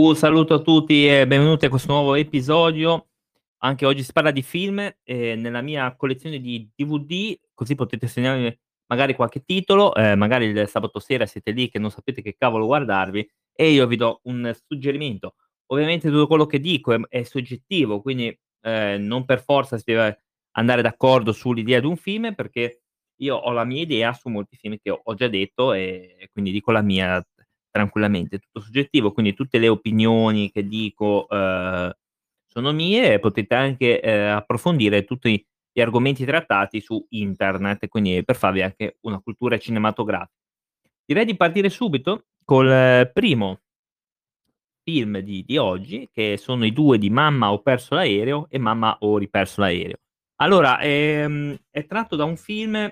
Un saluto a tutti e benvenuti a questo nuovo episodio. Anche oggi si parla di film, ehm, nella mia collezione di DVD, così potete segnarmi magari qualche titolo, ehm, magari il sabato sera siete lì che non sapete che cavolo guardarvi e io vi do un suggerimento. Ovviamente tutto quello che dico è è soggettivo, quindi, ehm, non per forza si deve andare d'accordo sull'idea di un film, perché io ho la mia idea su molti film che ho ho già detto e quindi dico la mia tranquillamente, tutto soggettivo, quindi tutte le opinioni che dico, uhm, sono mie potete anche, ehm, approfondire tutti gli argomenti trattati su internet, quindi per farvi anche una cultura cinematografica. Direi di partire subito col primo film di di oggi, che sono i 2 di "Mamma ho perso l'aereo" e "Mamma ho riperso l'aereo". Allora, ehm, è tratto da un film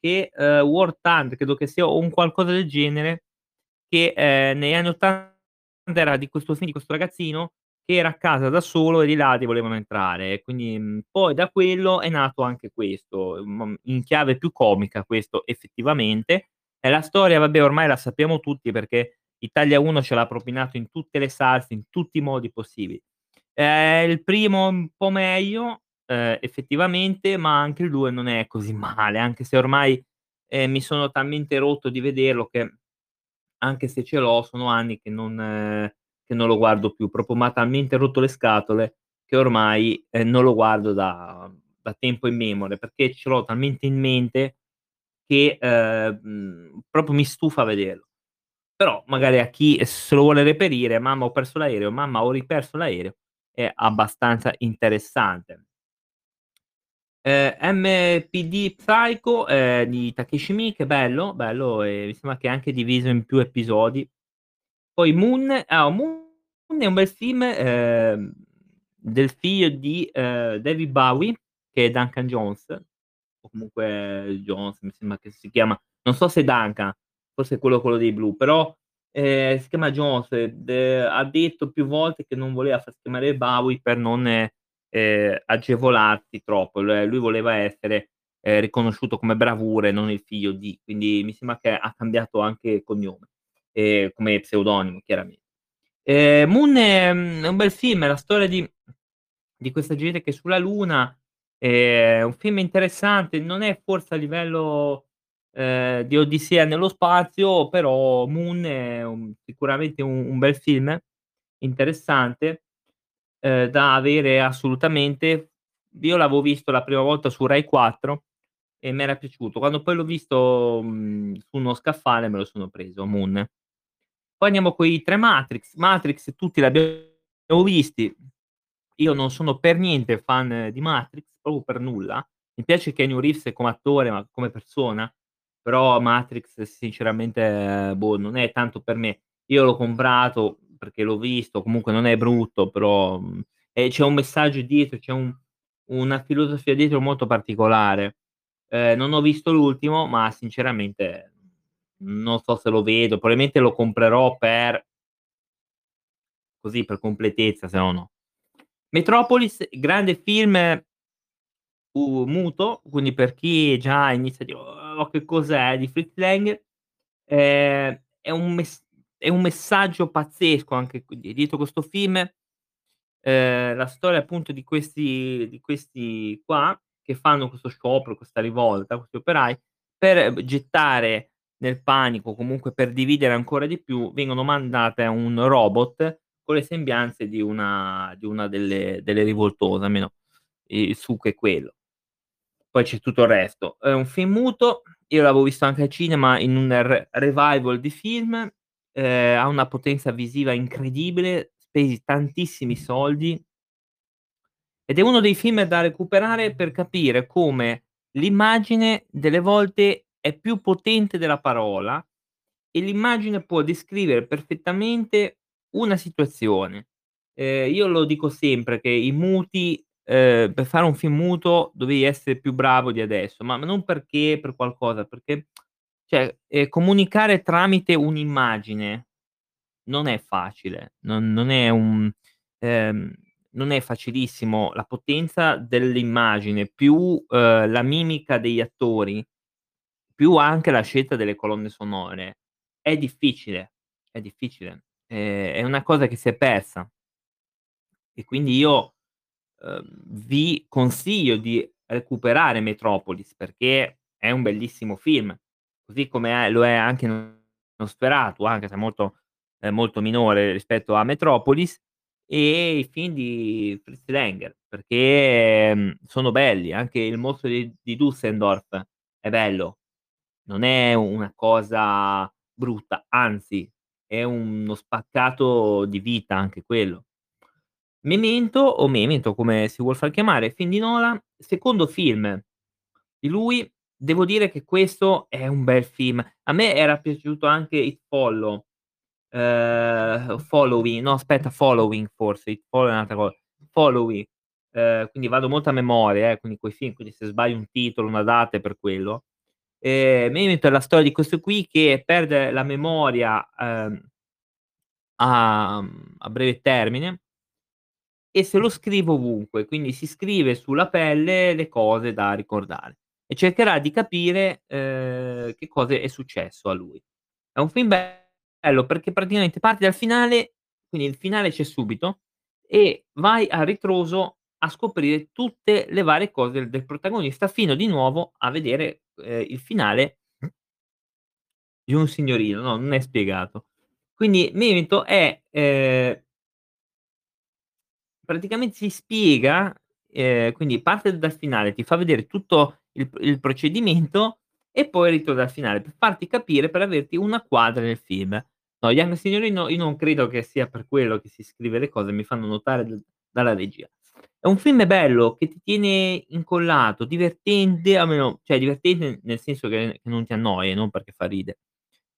che, ehm, War Thunder credo che sia un qualcosa del genere, che, ehm, negli anni '80 era di questo di questo ragazzino che era a casa da solo e i ladri volevano entrare quindi, mhmm, poi da quello è nato anche questo, in chiave più comica questo effettivamente. E la storia vabbè ormai la sappiamo tutti perché Italia 1 ce l'ha propinato in tutte le salse, in tutti i modi possibili. Ehm, il primo un po' meglio, ehm, effettivamente, ma anche il 2 non è così male, anche se ormai, ehm, mi sono talmente rotto di vederlo che anche se ce l'ho sono anni che non che non lo guardo più. Proprio m'ha talmente rotto le scatole che ormai, ehm, non lo guardo da da tempo immemore, perché ce l'ho talmente in mente che, ehm, mhmm, proprio mi stufa vederlo. Però magari a chi se lo vuole reperire, "Mamma ho perso l'aereo", "Mamma ho riperso l'aereo", è abbastanza interessante. Ehm, MPD Psycho, ehm, di Takashi Miike, bello, bello e mi sembra che è anche diviso in più episodi. Poi Moon ah, Moon è un bel film, ehm, del figlio di, ehm, David Bowie, che è Duncan Jones, o comunque Jones mi sembra che si chiama, non so se Duncan, forse è quello quello dei blu, però, ehm, si chiama Jones ed ha detto più volte che non voleva farsi chiamare Bowie per non, ehm, agevolarsi troppo. L lui voleva essere, ehm, riconosciuto come bravura e non il figlio di, quindi mi sembra che ha cambiato anche cognome, ehm, come pseudonimo chiaramente. Ehm, Moon è mhmm, è un bel film, è la storia di di questa gente che è sulla luna, è un film interessante, non è forse a livello, ehm, di Odissea nello spazio, però Moon è un sicuramente un un bel film interessante, ehm, da avere assolutamente. Io l'avevo visto la prima volta su Rai 4 e m'era piaciuto. Quando poi l'ho visto, mhmm, su uno scaffale me lo sono preso Moon. Poi andiamo coi 3 Matrix. Matrix tutti l'abbiamo visti. Io non sono per niente fan di Matrix, proprio per nulla. Mi piace Keanu Reeves come attore, ma come persona, però Matrix sinceramente, boh, non è tanto per me. Io l'ho comprato perché l'ho visto, comunque non è brutto, però, mhmm, e c'è un messaggio dietro, c'è un una filosofia dietro molto particolare. Ehm, non ho visto l'ultimo, ma sinceramente non so se lo vedo, probabilmente lo comprerò per così per completezza, se no no. Metropolis, grande film u muto, quindi per chi già inizia a dire: "Oh, che cos'è?" Di Fritz Lang, ehm, è un mess è un messaggio pazzesco anche dietro questo film, ehm, la storia appunto di questi di questi qua, che fanno questo sciopero, questa rivolta, questi operai, per gettare nel panico, comunque per dividere ancora di più, vengono mandate a un robot con le sembianze di una di una delle delle rivoltose, almeno il succo è quello. Poi c'è tutto il resto. È un film muto, io l'avevo visto anche al cinema in un re revival di film, ehm, ha una potenza visiva incredibile, spesi tantissimi soldi ed è uno dei film da recuperare per capire come l'immagine delle volte è più potente della parola e l'immagine può descrivere perfettamente una situazione. Ehm, io lo dico sempre che i muti ehm, per fare un film muto dovevi essere più bravo di adesso, ma non perché per qualcosa, perché cioè, ehm, comunicare tramite un'immagine non è facile, non non è un ehm, non è facilissimo. La potenza dell'immagine più, uhm, la mimica degli attori, più anche la scelta delle colonne sonore, è difficile, è difficile. Ehm, è una cosa che si è persa. E quindi io, uhm, vi consiglio di recuperare Metropolis, perché è un bellissimo film, così come è lo è anche Nosferatu, anche se molto è molto minore rispetto a Metropolis, e i film di Fritz Lang, perché, mhmm, sono belli. Anche Il mostro di di Düsseldorf è bello, non è una cosa brutta, anzi è uno spaccato di vita anche quello. Memento o Memento, come si vuol far chiamare, film di Nolan, secondo film di lui, devo dire che questo è un bel film. A me era piaciuto anche It Follow, ehm, Following, no aspetta Following forse, It Follow è un'altra cosa. Following, ehm, quindi vado molto a memoria, eh, quindi coi film, quindi se sbaglio un titolo, una data è per quello. Ehm, Memento è la storia di questo qui che perde la memoria, ehm a a breve termine e se lo scrive ovunque, quindi si scrive sulla pelle le cose da ricordare e cercherà di capire, ehm, che cosa è successo a lui. È un film bello perché praticamente parti dal finale, quindi il finale c'è subito, e vai a ritroso a scoprire tutte le varie cose del del protagonista, fino di nuovo a vedere, ehm, il finale di un signorino, no, non è spiegato. Quindi Memento è, ehm praticamente si spiega, ehm, quindi parte dal finale, ti fa vedere tutto il il procedimento e poi ritorna al finale, per farti capire, per averti una quadra del film. No, Young Signorino io non credo che sia per quello che si scrive le cose, mi fanno notare d dalla regia. È un film bello che ti tiene incollato, divertente, almeno cioè divertente nel senso che che non ti annoia, non perché fa ride.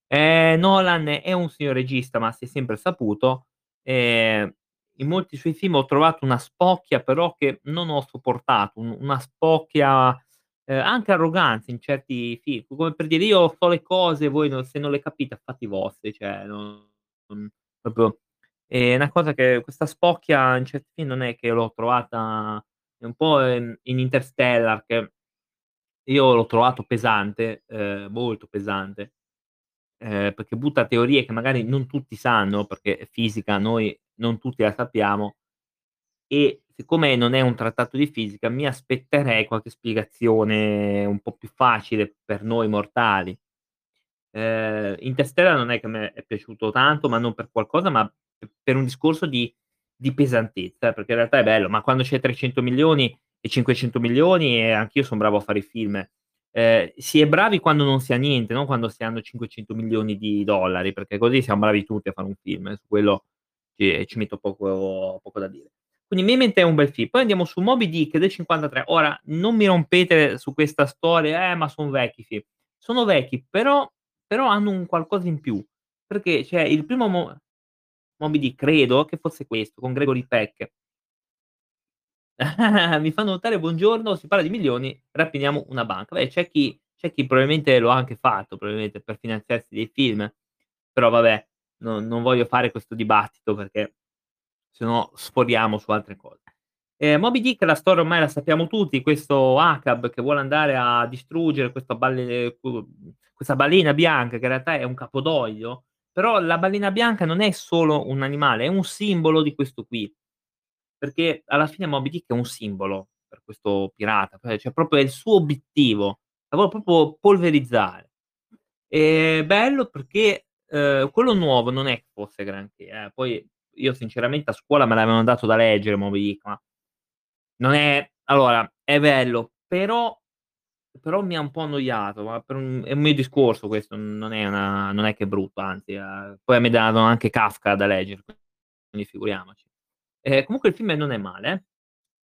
Ehm, Nolan è un signor regista, ma si è sempre saputo, ehm, in molti suoi film ho trovato una spocchia però che non ho sopportato, un una spocchia, ehm, anche arroganza in certi film, come per dire: "Io so le cose, voi no se non le capite fatti vostri", cioè non non proprio è una cosa che questa spocchia in certi film non è che l'ho trovata un po', ehm, in Interstellar che io l'ho trovato pesante, ehm, molto pesante, ehm, perché butta teorie che magari non tutti sanno, perché fisica noi non tutti la sappiamo e siccome non è un trattato di fisica, mi aspetterei qualche spiegazione un po' più facile per noi mortali. Ehm, Interstellar non è che me è piaciuto tanto, ma non per qualcosa, ma per un discorso di di pesantezza, perché in realtà è bello, ma quando c'è 300.000.000 e 500.000.000 e anch'io son bravo a fare i film. Ehm, si è bravi quando non si ha niente, non quando si hanno 500.000.000 di dollari, perché così siam bravi tutti a fare un film, eh, su quello ci ci metto poco poco da dire. Quindi Memento è un bel film. Poi andiamo su Moby Dick del '53. Ora non mi rompete su questa storia: "Eh, ma son vecchi film". Sono vecchi, però però hanno un qualcosa in più, perché c'è il primo Mo Moby Dick, credo che fosse questo, con Gregory Peck. Mi fanno notare: "Buongiorno, si parla di milioni, rapiniamo una banca". Beh, c'è chi c'è chi probabilmente lo ha anche fatto, probabilmente per finanziarsi dei film, però vabbè, non non voglio fare questo dibattito perché se no sforiamo su altre cose. Ehm, Moby Dick la storia ormai la sappiamo tutti, questo Ahab che vuole andare a distruggere questa balle questa balena bianca che in realtà è un capodoglio, però la balena bianca non è solo un animale, è un simbolo di questo qui. Perché alla fine Moby Dick è un simbolo per questo pirata, cioè cioè proprio è il suo obiettivo, la vuole proprio polverizzare. Ehm, bello perché, ehm, quello nuovo non è che fosse granché, eh, poi io sinceramente a scuola me l'avevano dato da leggere Moby Dick, ma non è allora è bello, però però mi ha un po' annoiato, ma un è un mio discorso questo, non è una non è che è brutto, anzi, ehm, poi mi davano anche Kafka da leggere, quindi figuriamoci. Ehm, comunque il film non è male, eh.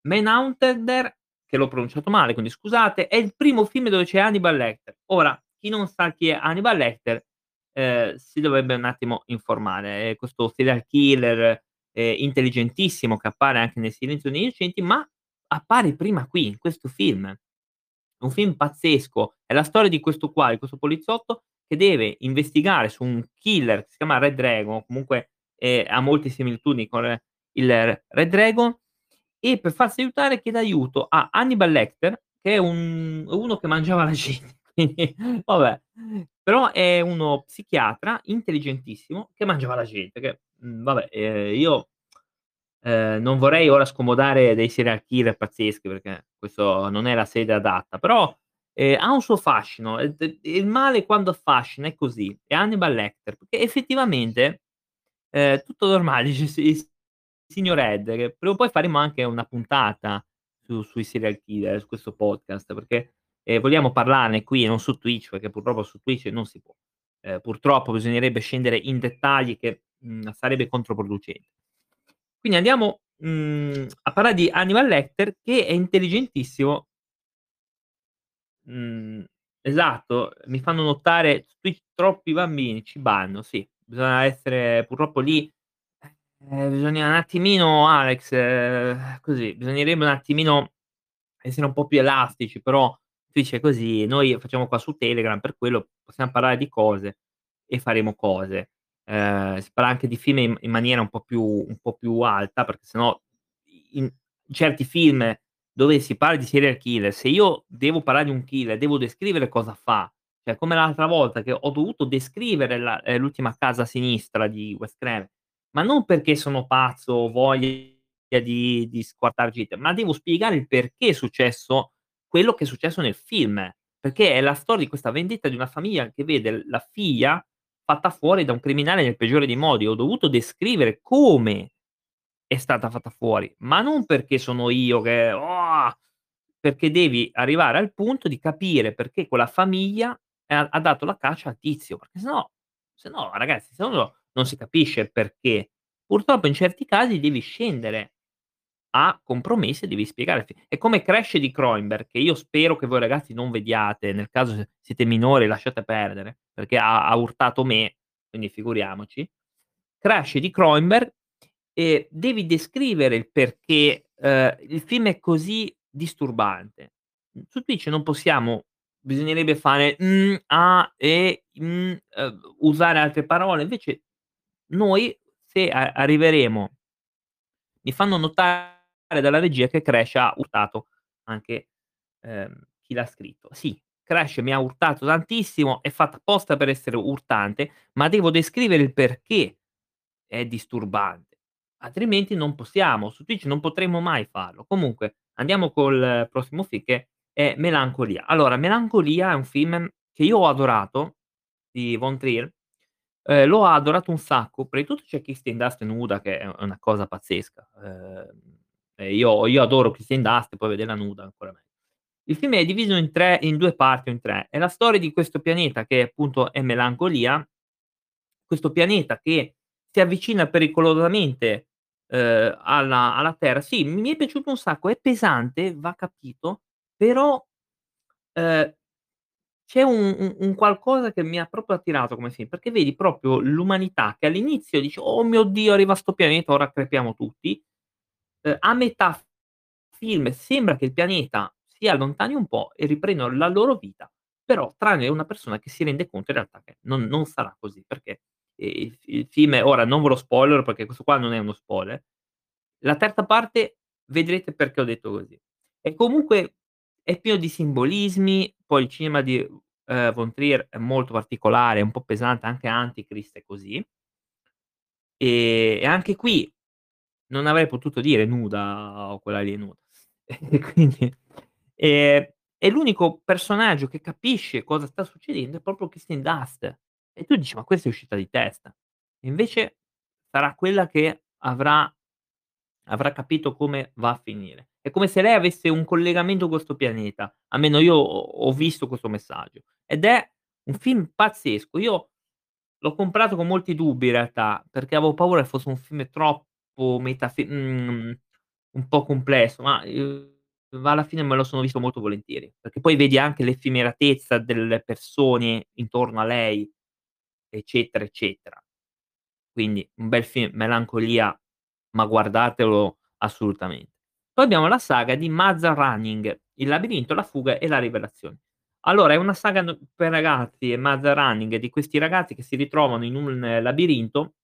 Manhunter, che l'ho pronunciato male, quindi scusate, è il primo film dove c'è Hannibal Lecter. Ora, chi non sa chi è Hannibal Lecter, ehm, si dovrebbe un attimo informare. È questo serial killer, ehm, intelligentissimo che appare anche nel Silenzio degli innocenti, ma appare prima qui, in questo film. Un film pazzesco, è la storia di questo qua, di questo poliziotto che deve investigare su un killer che si chiama Red Dragon, comunque, ehm, ha molte similitudini con il Red Dragon e per farsi aiutare chiede aiuto a Hannibal Lecter che è un uno che mangiava la gente, Vabbè. Però è uno psichiatra intelligentissimo che mangiava la gente, che, mhmm, vabbè, ehm, io, ehm, non vorrei ora scomodare dei serial killer pazzeschi, perché questo non è la sede adatta, però, ehm, ha un suo fascino, il male quando affascina è così, è Hannibal Lecter, perché effettivamente, ehm, tutto normale, s signor Ed, che prima o poi faremo anche una puntata su sui serial killer, su questo podcast, perché, ehm, vogliamo parlarne qui e non su Twitch, perché purtroppo su Twitch non si può. Ehm, purtroppo bisognerebbe scendere in dettagli che, mhmm, sarebbe controproducente. Quindi andiamo, mhmm, a parlare di Hannibal Lecter che è intelligentissimo Mhmm, esatto, mi fanno notare Twitch troppi bambini, ci banno, sì. Bisogna essere purtroppo lì ehm, bisogna un attimino Alex, ehm, così, bisognerebbe un attimino essere un po' più elastici, però È così, noi facciamo qua su Telegram, per quello possiam parlare di cose e faremo cose. Ehm, si parla anche di film in in maniera un po' più un po' più alta, perché se no i in certi film dove si parla di serial killer, se io devo parlare di un killer, devo descrivere cosa fa, cioè come l'altra volta che ho dovuto descrivere la ehm, L'ultima casa a sinistra di Wes Craven, ma non perché sono pazzo, ho voglia di di squartar gente, ma devo spiegare il perché è successo quello che è successo nel film, perché è la storia di questa vendetta di una famiglia che vede la figlia fatta fuori da un criminale nel peggiore dei modi. Ho dovuto descrivere come è stata fatta fuori, ma non perché sono io che "Oh!" perché devi arrivare al punto di capire perché quella famiglia ha ha dato la caccia al tizio, perché se no se no ragazzi, se no non si capisce perché. Purtroppo in certi casi devi scendere a compromessi e devi spiegare è come Crash di Cronenberg, che io spero che voi ragazzi non vediate, nel caso siete minori lasciate perdere, perché ha ha urtato me, quindi figuriamoci. Crash di Cronenberg, e devi descrivere il perché, ehm, il film è così disturbante. Su Twitch non possiamo bisognerebbe fare: "Mhmm, ah, eh, mhmm", ehm, usare altre parole, invece noi se a arriveremo mi fanno notare dalla regia che Crash ha urtato anche, ehm, chi l'ha scritto. Sì, Crash mi ha urtato tantissimo, è fatta apposta per essere urtante, ma devo descrivere il perché è disturbante, altrimenti non possiamo, su Twitch non potremo mai farlo. Comunque andiamo col prossimo film che è Melancolia. Allora, Melancolia è un film che io ho adorato di Von Trier, ehm, l'ho adorato un sacco, prima di tutto c'è Kristen Dunst nuda che è una cosa pazzesca, ehm, e io io adoro Kristen Dunst, poi vederla nuda ancora me il film è diviso in 3 in 2 parti in 3. È la storia di questo pianeta che appunto è Melancolia, questo pianeta che si avvicina pericolosamente, ehm, alla alla Terra. Sì, mi è piaciuto un sacco, è pesante, va capito, però, ehm, c'è un un un qualcosa che mi ha proprio attirato come film, perché vedi proprio l'umanità che all'inizio dice: "Oh mio Dio, arriva 'sto pianeta, ora crepiamo tutti." Ehm, a metà film sembra che il pianeta si allontani un po' e riprendono la loro vita, però tranne una persona che si rende conto in realtà che non non sarà così, perché, ehm, il il film ora non ve lo spoilero perché questo qua non è uno spoiler. La terza parte vedrete perché ho detto così. E comunque è pieno di simbolismi, poi il cinema di, ehm, Von Trier è molto particolare, è un po' pesante, anche Antichrist è così. E anche qui non avrei potuto dire nuda o quella lì è nuda. E quindi ehm, e l'unico personaggio che capisce cosa sta succedendo è proprio Kristen Dunst. E tu dici: "Ma questa è uscita di testa." E invece sarà quella che avrà avrà capito come va a finire. È come se lei avesse un collegamento con 'sto pianeta, almeno io ho visto questo messaggio. Ed è un film pazzesco. Io l'ho comprato con molti dubbi in realtà, perché avevo paura che fosse un film troppo metafi mhmm, un po' complesso, ma, ma alla fine me lo sono visto molto volentieri, perché poi vedi anche l'effemeratezza delle persone intorno a lei, eccetera, eccetera. Quindi un bel film, Melancolia, ma guardatelo assolutamente. Poi abbiamo la saga di Maze Running, Il labirinto, la fuga e la rivelazione. Allora è una saga per ragazzi, Maze Running, di questi ragazzi che si ritrovano in un labirinto,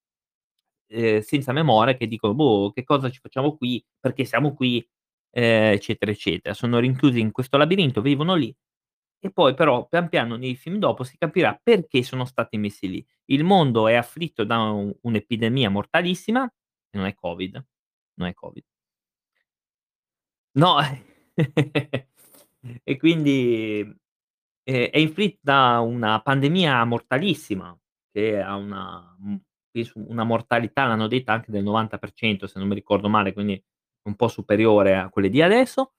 ehm, senza memoria, che dicono: "Boh, che cosa ci facciamo qui? Perché siamo qui?" Ehm, eccetera, eccetera. Sono rinchiusi in questo labirinto, vivono lì E poi però pian piano nei film dopo si capirà perché sono stati messi lì. Il mondo è afflitto da u un'epidemia mortalissima, e non è Covid, non è Covid. No, e quindi, ehm, è inflitta una pandemia mortalissima che ha una penso una mortalità, l'hanno detta anche del 90% se non mi ricordo male, quindi un po' superiore a quelle di adesso.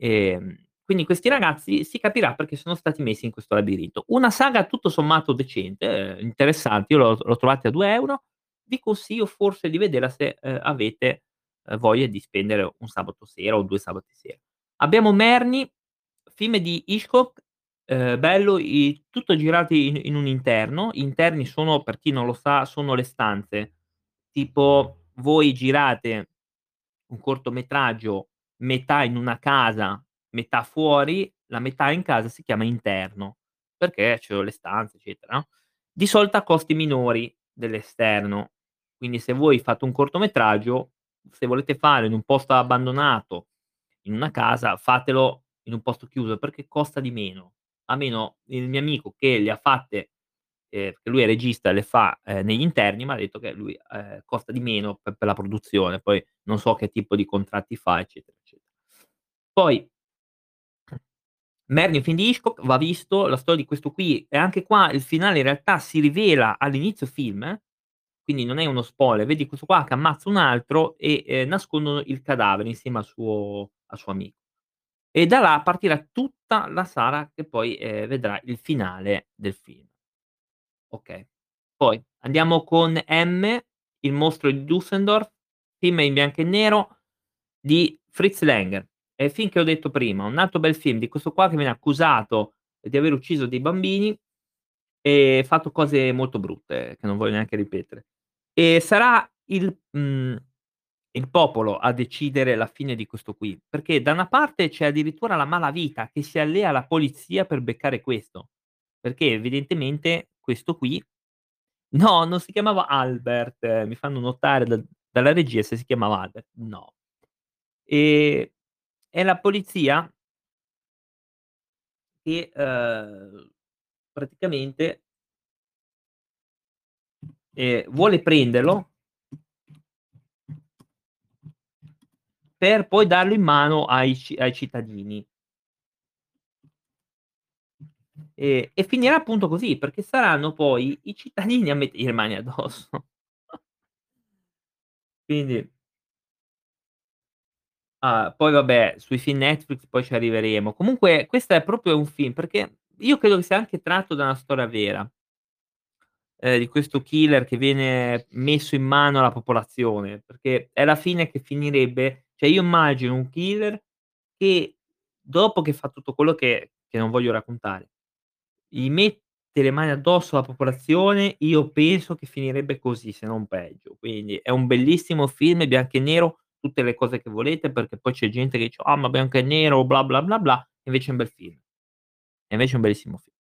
Ehm, quindi questi ragazzi si capirà perché sono stati messi in questo labirinto. Una saga tutto sommato decente, ehm, interessante, io l'ho l'ho trovati a 2 €, vi consiglio forse di vederla se, ehm, avete, ehm, voglia di spendere un sabato sera o 2 sabati sera. Abbiamo Marnie, film di Hitchcock, ehm, bello, i tutto girati in in un interno. Interni sono, per chi non lo sa, sono le stanze. Tipo voi girate un cortometraggio metà in una casa, metà fuori, la metà in casa si chiama interno, perché sono le stanze, eccetera, di solito a costi minori dell'esterno. Quindi se voi fate un cortometraggio, se volete fare in un posto abbandonato, in una casa, fatelo in un posto chiuso perché costa di meno. Almeno il mio amico che le ha fatte ehm, perché lui è regista le fa, ehm, negli interni, m'ha detto che lui, ehm, costa di meno pe per la produzione, poi non so che tipo di contratti fa, eccetera, eccetera. Poi Marnie, un film Hitchcock, va visto, la storia di questo qui e anche qua il finale in realtà si rivela all'inizio film, quindi non è uno spoiler, vedi questo qua che ammazza un altro e, ehm, nascondono il cadavere insieme al suo al suo amico. E da là partirà tutta la saga che poi, ehm, vedrà il finale del film. Okay. Poi andiamo con M, Il mostro di Düsseldorf, film in bianco e nero di Fritz Lang. È il film che ho detto prima, un altro bel film di questo qua che viene accusato di aver ucciso dei bambini e fatto cose molto brutte, che non voglio neanche ripetere. E sarà il mhmm, il popolo a decidere la fine di questo qui, perché da una parte c'è addirittura la malavita che si allea alla polizia per beccare questo, perché evidentemente questo qui no, non si chiamava Albert, mi fanno notare dal dalla regia se si chiamava Albert, no. Ehm, è la polizia che, uhm, praticamente ehm, vuole prenderlo per poi darlo in mano ai ai cittadini. E e finirà appunto così, perché saranno poi i cittadini a mettergli le mani addosso. Quindi Ah, poi vabbè, sui film Netflix poi ci arriveremo. Comunque questo è proprio un film perché io credo che sia anche tratto da una storia vera. Ehm, di questo killer che viene messo in mano alla popolazione, perché è la fine che finirebbe cioè io immagino un killer che dopo che fa tutto quello che che non voglio raccontare, gli mette le mani addosso alla popolazione, io penso che finirebbe così, se non peggio. Quindi è un bellissimo film bianco e nero, tutte le cose che volete, perché poi c'è gente che dice: "Ah, ma bianco e nero, bla bla bla bla", invece è un bel film. E invece è un bellissimo film.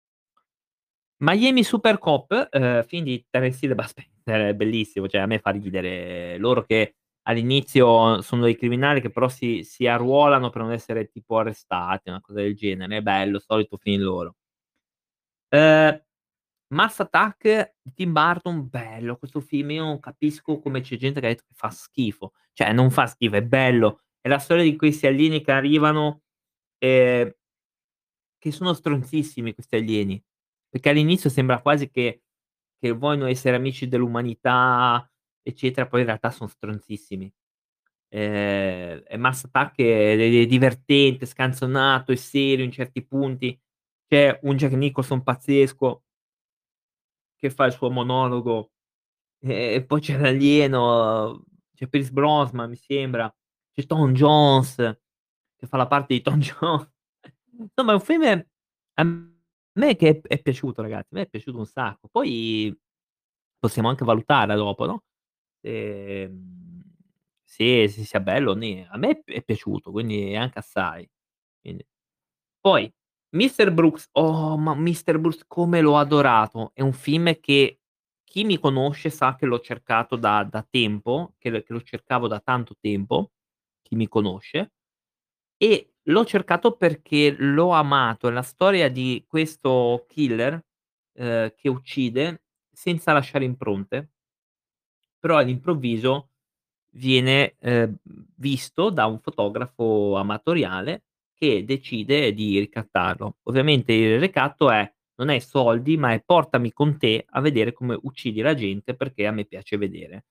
Miami Super Cop, ehm, film di Terence Hill Spencer, è bellissimo, cioè a me fa ridere loro che all'inizio sono dei criminali che però si si arruolano per non essere tipo arrestati, una cosa del genere. È bello, solito film loro. Ehm, Mars Attack di Tim Burton, bello questo film, io non capisco come c'è gente che ha detto che fa schifo. Cioè non fa schifo, è bello. È la storia di questi alieni che arrivano, ehm che sono stronzissimi questi alieni, perché all'inizio sembra quasi che che vogliono essere amici dell'umanità, eccetera, poi in realtà son stronzissimi. Ehm, e Mars Attack è è divertente, scanzonato, è serio in certi punti. C'è un Jack Nicholson pazzesco che fa il suo monologo, e e poi c'è l'alieno, c'è Pierce Brosnan mi sembra, c'è Tom Jones che fa la parte di Tom Jones. Insomma è un film a me che è è piaciuto ragazzi, a me è piaciuto un sacco. Poi possiamo anche valutare dopo, no, ehm, se se sia bello ne a me è è piaciuto, quindi anche assai. Quindi poi Mr. Brooks, oh ma Mr. Brooks come l'ho adorato. È un film che chi mi conosce sa che l'ho cercato da da tempo, che che lo cercavo da tanto tempo, chi mi conosce, e L'ho cercato perché l'ho amato, è la storia di questo killer, ehm, che uccide senza lasciare impronte però all'improvviso viene, ehm, visto da un fotografo amatoriale che decide di ricattarlo. Ovviamente il ricatto è non è soldi, ma è portami con te a vedere come uccidi la gente perché a me piace vedere.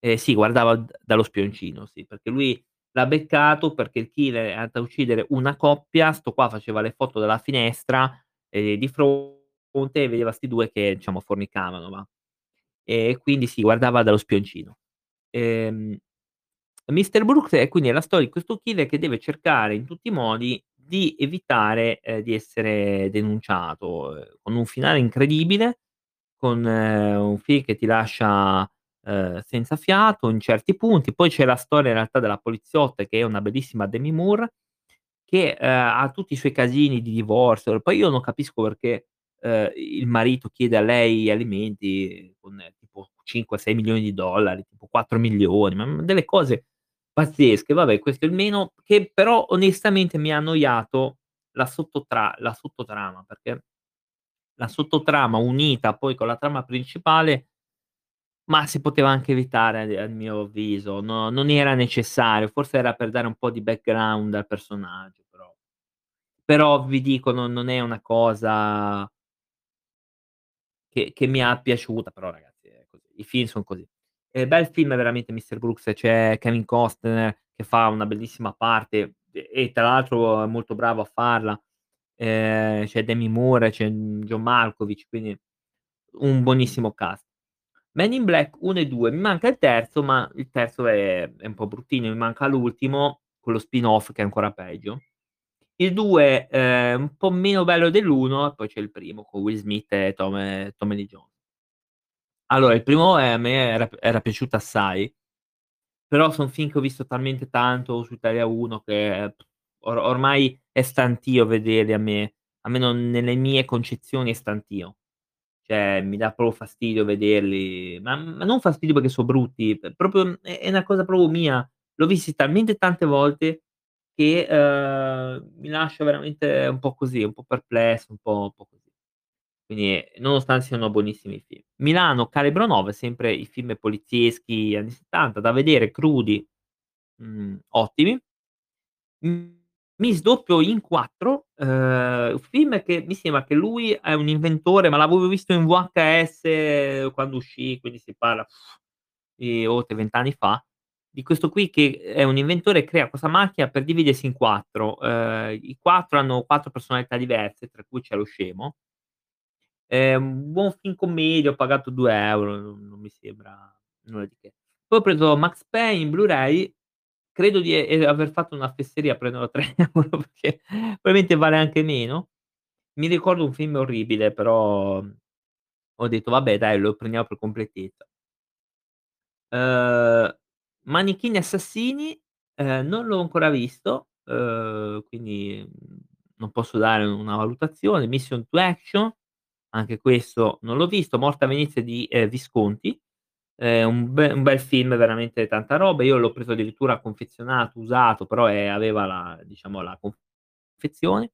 Eh sì, guardava d dallo spioncino, sì, perché lui l'ha beccato perché il killer è andato a uccidere una coppia, 'sto qua faceva le foto dalla finestra, ehm, di fronte e vedeva 'sti 2 che diciamo fornicavano, va. E quindi sì, guardava dallo spioncino. Ehm, Mister Brooks è quindi la storia di questo killer che deve cercare in tutti i modi di evitare, ehm, di essere denunciato, ehm, con un finale incredibile, con un film che ti lascia, ehm, senza fiato in certi punti. Poi c'è la storia in realtà della poliziotta che è una bellissima Demi Moore, che, ehm, ha tutti i suoi casini di divorzio. Poi io non capisco perché, ehm, il marito chiede a lei alimenti con tipo 5, 6.000.000 $, tipo 4.000.000, ma, mhmm, delle cose pazzesche. Vabbè, questo è il meno, che però onestamente mi ha annoiato la sottotra la sottotrama, perché la sottotrama unita poi con la trama principale ma si poteva anche evitare a mio avviso, no non era necessario, forse era per dare un po' di background al personaggio, però però vi dico non non è una cosa che che mi ha piaciuta, però ragazzi i film son così. Ehm, bel film veramente Mister Brooks, c'è Kevin Costner che fa una bellissima parte e tra l'altro è molto bravo a farla. Ehm, c'è Demi Moore, c'è, John Malkovich, quindi un buonissimo cast. Men in Black 1 e 2, mi manca il terzo, ma il terzo è è un po' bruttino, mi manca l'ultimo, quello spin-off che è ancora peggio. Il 2 è un po' meno bello dell'1 e poi c'è il primo con Will Smith e Tome Tommy Lee Jones. Allora il primo, ehm, a me era era piaciuto assai, però son film che ho visto talmente tanto su Italia 1 che or ormai è stantio vederli a me. A me non nelle mie concezioni è stantio. Cioè mi dà proprio fastidio vederli, ma ma non fastidio perché so brutti, proprio è è una cosa proprio mia. L'ho visti talmente tante volte che, uhm, mi lascia veramente un po' così, un po' perplesso, un po' un po' così. Quindi nonostante siano buonissimi i film. Milano Calibro 9, sempre i film polizieschi anni '70 da vedere crudi, mhmm, ottimi. Mi sdoppio in 4, uhm, film che mi sembra che lui è un inventore, ma l'avevo visto in VHS quando uscì, quindi si parla di oltre 20 anni fa, di questo qui che è un inventore e crea questa macchina per dividersi in 4. Uhm, i 4 hanno 4 personalità diverse, tra cui c'è lo scemo. È un buon film commedia, ho pagato 2 €, non non mi sembra nulla di che. Poi ho preso Max Payne in Blu-ray, credo di aver fatto una fesseria a prenderlo a 3 € perché probabilmente vale anche meno. Mi ricordo un film orribile, però ho detto: "Vabbè dai, lo prendiamo per completezza". Uhm, Manichini Assassini, ehm, non l'ho ancora visto, uhm, quindi, mhmm, non posso dare una valutazione. Mission to Action, anche questo non l'ho visto. Morte a Venezia di, ehm, Visconti, un be un bel film, veramente tanta roba. Io l'ho preso addirittura confezionato, usato, però, ehm, aveva la diciamo la confezione.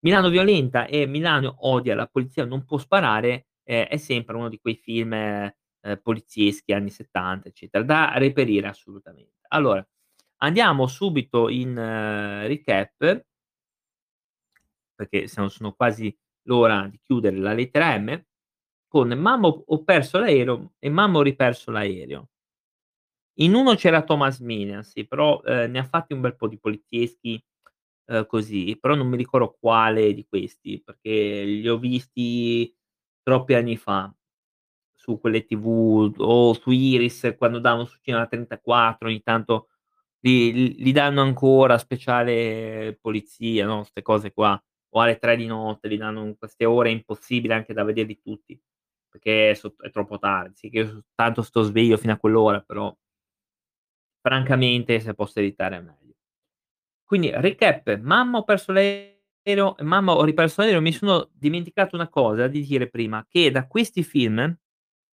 Milano violenta e Milano odia, la polizia non può sparare, ehm, è sempre uno di quei film, ehm, polizieschi anni '70 eccetera, da reperire assolutamente. Allora, andiamo subito in recap perché siamo sono quasi l'ora di chiudere la lettera M, con "Mamma ho perso l'aereo" e "Mamma ho riperso l'aereo". In uno c'era Thomas Milian, sì, però, ehm, ne ha fatti un bel po' di polizieschi, uhm, così, però non mi ricordo quale di questi, perché li ho visti troppi anni fa su quelle TV o su Iris quando davano su Cinema 34 ogni tanto li li danno ancora, speciale polizia, no, 'ste cose qua, o alle 3 di notte li danno in queste ore, è impossibile anche da vederli tutti, perché so è troppo tardi. Sì che io tanto sto sveglio fino a quell'ora, però francamente se posso evitare è meglio. Quindi recap: "Mamma ho perso l'aereo" "Mamma ho riperso l'aereo", mi sono dimenticato una cosa di dire prima, che da questi film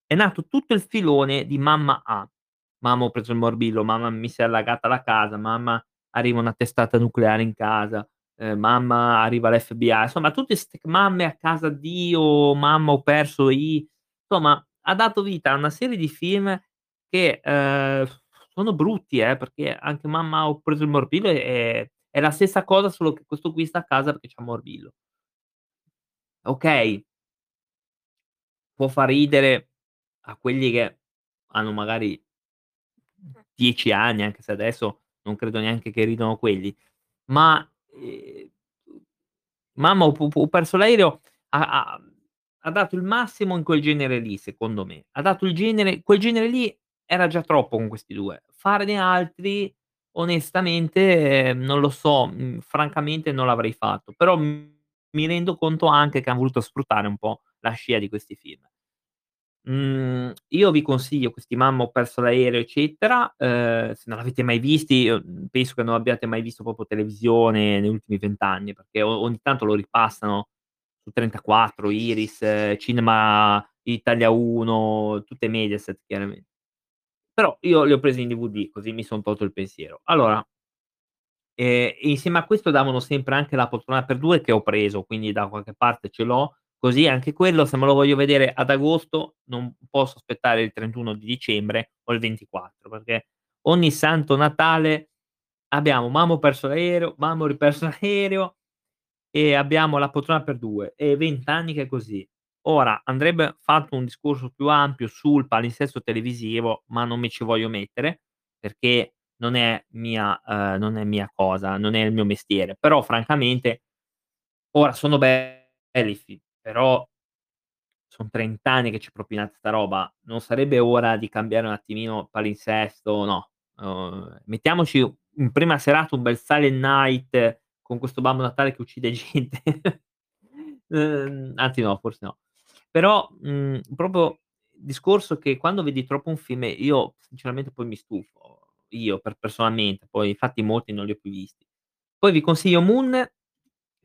è nato tutto il filone di Mamma ha. "Mamma ho preso il morbillo", "Mamma mi si è allagata la casa", "Mamma arriva una testata nucleare in casa, ehm, mamma arriva l'FBI, insomma tutte 'ste mamme a casa addio, mamma ho perso i insomma ha dato vita a una serie di film che, ehm, sono brutti eh, perché anche mamma ho preso il morbillo è è la stessa cosa solo che questo qui sta a casa perché c'ha il morbillo. Okay. Può far ridere a quelli che hanno magari 10 anni, anche se adesso non credo neanche che ridano quelli, ma, ehm, mamma ho ho perso l'aereo ha ha ha dato il massimo in quel genere lì, secondo me. Ha dato il genere quel genere lì era già troppo con questi 2. Farne altri onestamente, non lo so, mhmm, francamente non l'avrei fatto, però, mhmm, mi rendo conto anche che han voluto sfruttare un po' la scia di questi film. Mhmm, io vi consiglio questi Mamma ho perso l'aereo, eccetera, ehm, se non l'avete mai visti, mhmm, penso che non abbiate mai visto proprio televisione negli ultimi 20 anni, perché ogni tanto lo ripassano su 34, Iris, Cinema Italia 1, tutte Mediaset chiaramen però io li ho presi in DVD, così mi son tolto il pensiero. Allora ehm, insieme a questo davano sempre anche La poltrona per 2 che ho preso, quindi da qualche parte ce l'ho, così anche quello se me lo voglio vedere ad agosto non posso aspettare il 31 di dicembre o il 24, perché ogni santo Natale abbiamo Mamma perso l'aereo, Mamma riperso l'aereo e abbiamo La poltrona per 2. È 20 anni che è così. Ora andrebbe fatto un discorso più ampio sul palinsesto televisivo, ma non mi ci voglio mettere, perché non è mia ehm, non è mia cosa, non è il mio mestiere. Però francamente ora sono belli però son 30 anni che ci propinate 'sta roba, non sarebbe ora di cambiare un attimino palinsesto, no. Uhm, mettiamoci in prima serata un bel Silent Night con questo Babbo Natale che uccide gente. Uhm, anzi no, forse no. Però, mhmm, proprio discorso che quando vedi troppo un film io sinceramente poi mi stufo, io per personalmente, poi infatti molti non li ho più visti. Poi vi consiglio Moon,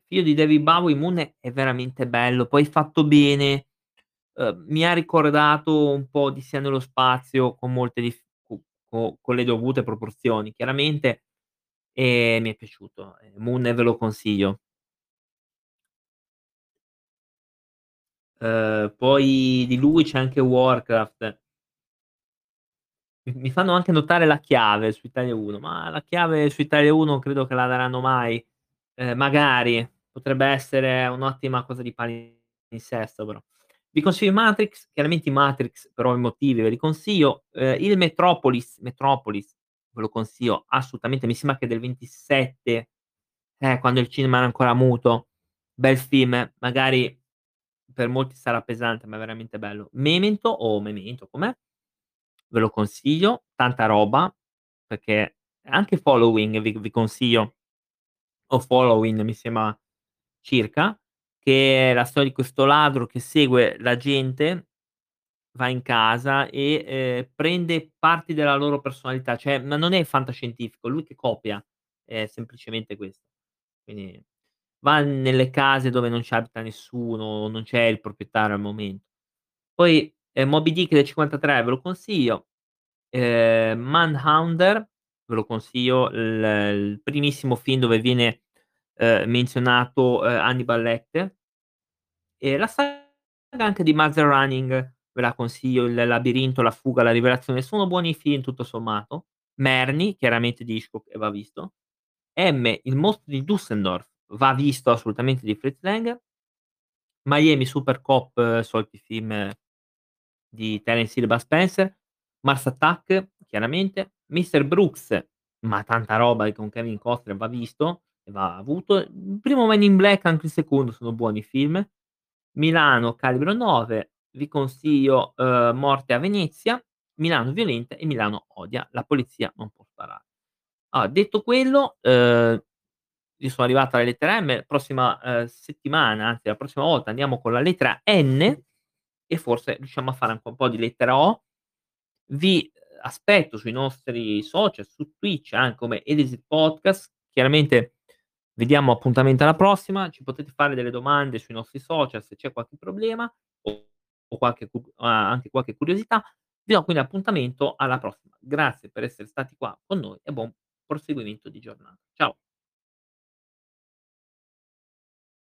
figlio di David Bowie, Moon è veramente bello, poi fatto bene, uhm, mi ha ricordato un po' Odissea nello spazio con molte dif co co con le dovute proporzioni chiaramente, e mi è piaciuto. Moon ve lo consiglio. Uhm, poi di lui c'è anche Warcraft. Mi fanno anche notare La chiave su Italia 1, ma La chiave su Italia 1 non credo che la daranno mai. Ehm, magari, potrebbe essere un'ottima cosa di palinsesto però. Vi consiglio Matrix, chiaramente i Matrix per ovvi motivi ve li consiglio, ehm, il Metropolis Metropolis ve lo consiglio assolutamente, mi sembra che del '27, eh, quando il cinema era ancora muto. Bel film, magari per molti sarà pesante, ma è veramente bello. Memento o Memento, com'è? Ve lo consiglio, tanta roba, perché anche Following vi vi consiglio, o Following mi sembra circa, che è la storia di questo ladro che segue la gente, va in casa e, ehm, prende parti della loro personalità, cioè ma non è fantascientifico, lui che copia, è semplicemente questo. Quindi va nelle case dove non ci abita nessuno, non c'è il proprietario al momento. Poi, ehm, Moby Dick del '53 ve lo consiglio, ehm, Manhunter ve lo consiglio, il il primissimo film dove viene, ehm, menzionato, ehm, Hannibal Lecter. E la saga anche di Maze Running ve la consiglio, Il labirinto, La fuga, La rivelazione, sono buoni film tutto sommato. Marnie, chiaramente di Hitchcock e va visto. M, Il mostro di Düsseldorf, va visto assolutamente di Fritz Lang. Miami Super Cop, soliti film di Terence Hill Spencer. Mars Attack, chiaramente. Mister Brooks, ma tanta roba con Kevin Costner va visto va avuto. Il primo Men in Black, anche il secondo sono buoni film. Milano Calibro 9, vi consiglio, uhm, Morte a Venezia, Milano violenta e Milano odia, la polizia non può sparare. Allora detto quello, uhm, io sono arrivato alla lettera M, prossima, uhm, settimana, anzi la prossima volta andiamo con la lettera N e forse riusciamo a fare anche un po' di lettera O. Vi aspetto sui nostri social, su Twitch, anche come Edysit Podcast. Chiaramente vi diamo appuntamento alla prossima, ci potete fare delle domande sui nostri social se c'è qualche problema o o qualche anche qualche curiosità. Vi do quindi appuntamento alla prossima. Grazie per essere stati qua con noi e buon proseguimento di giornata. Ciao.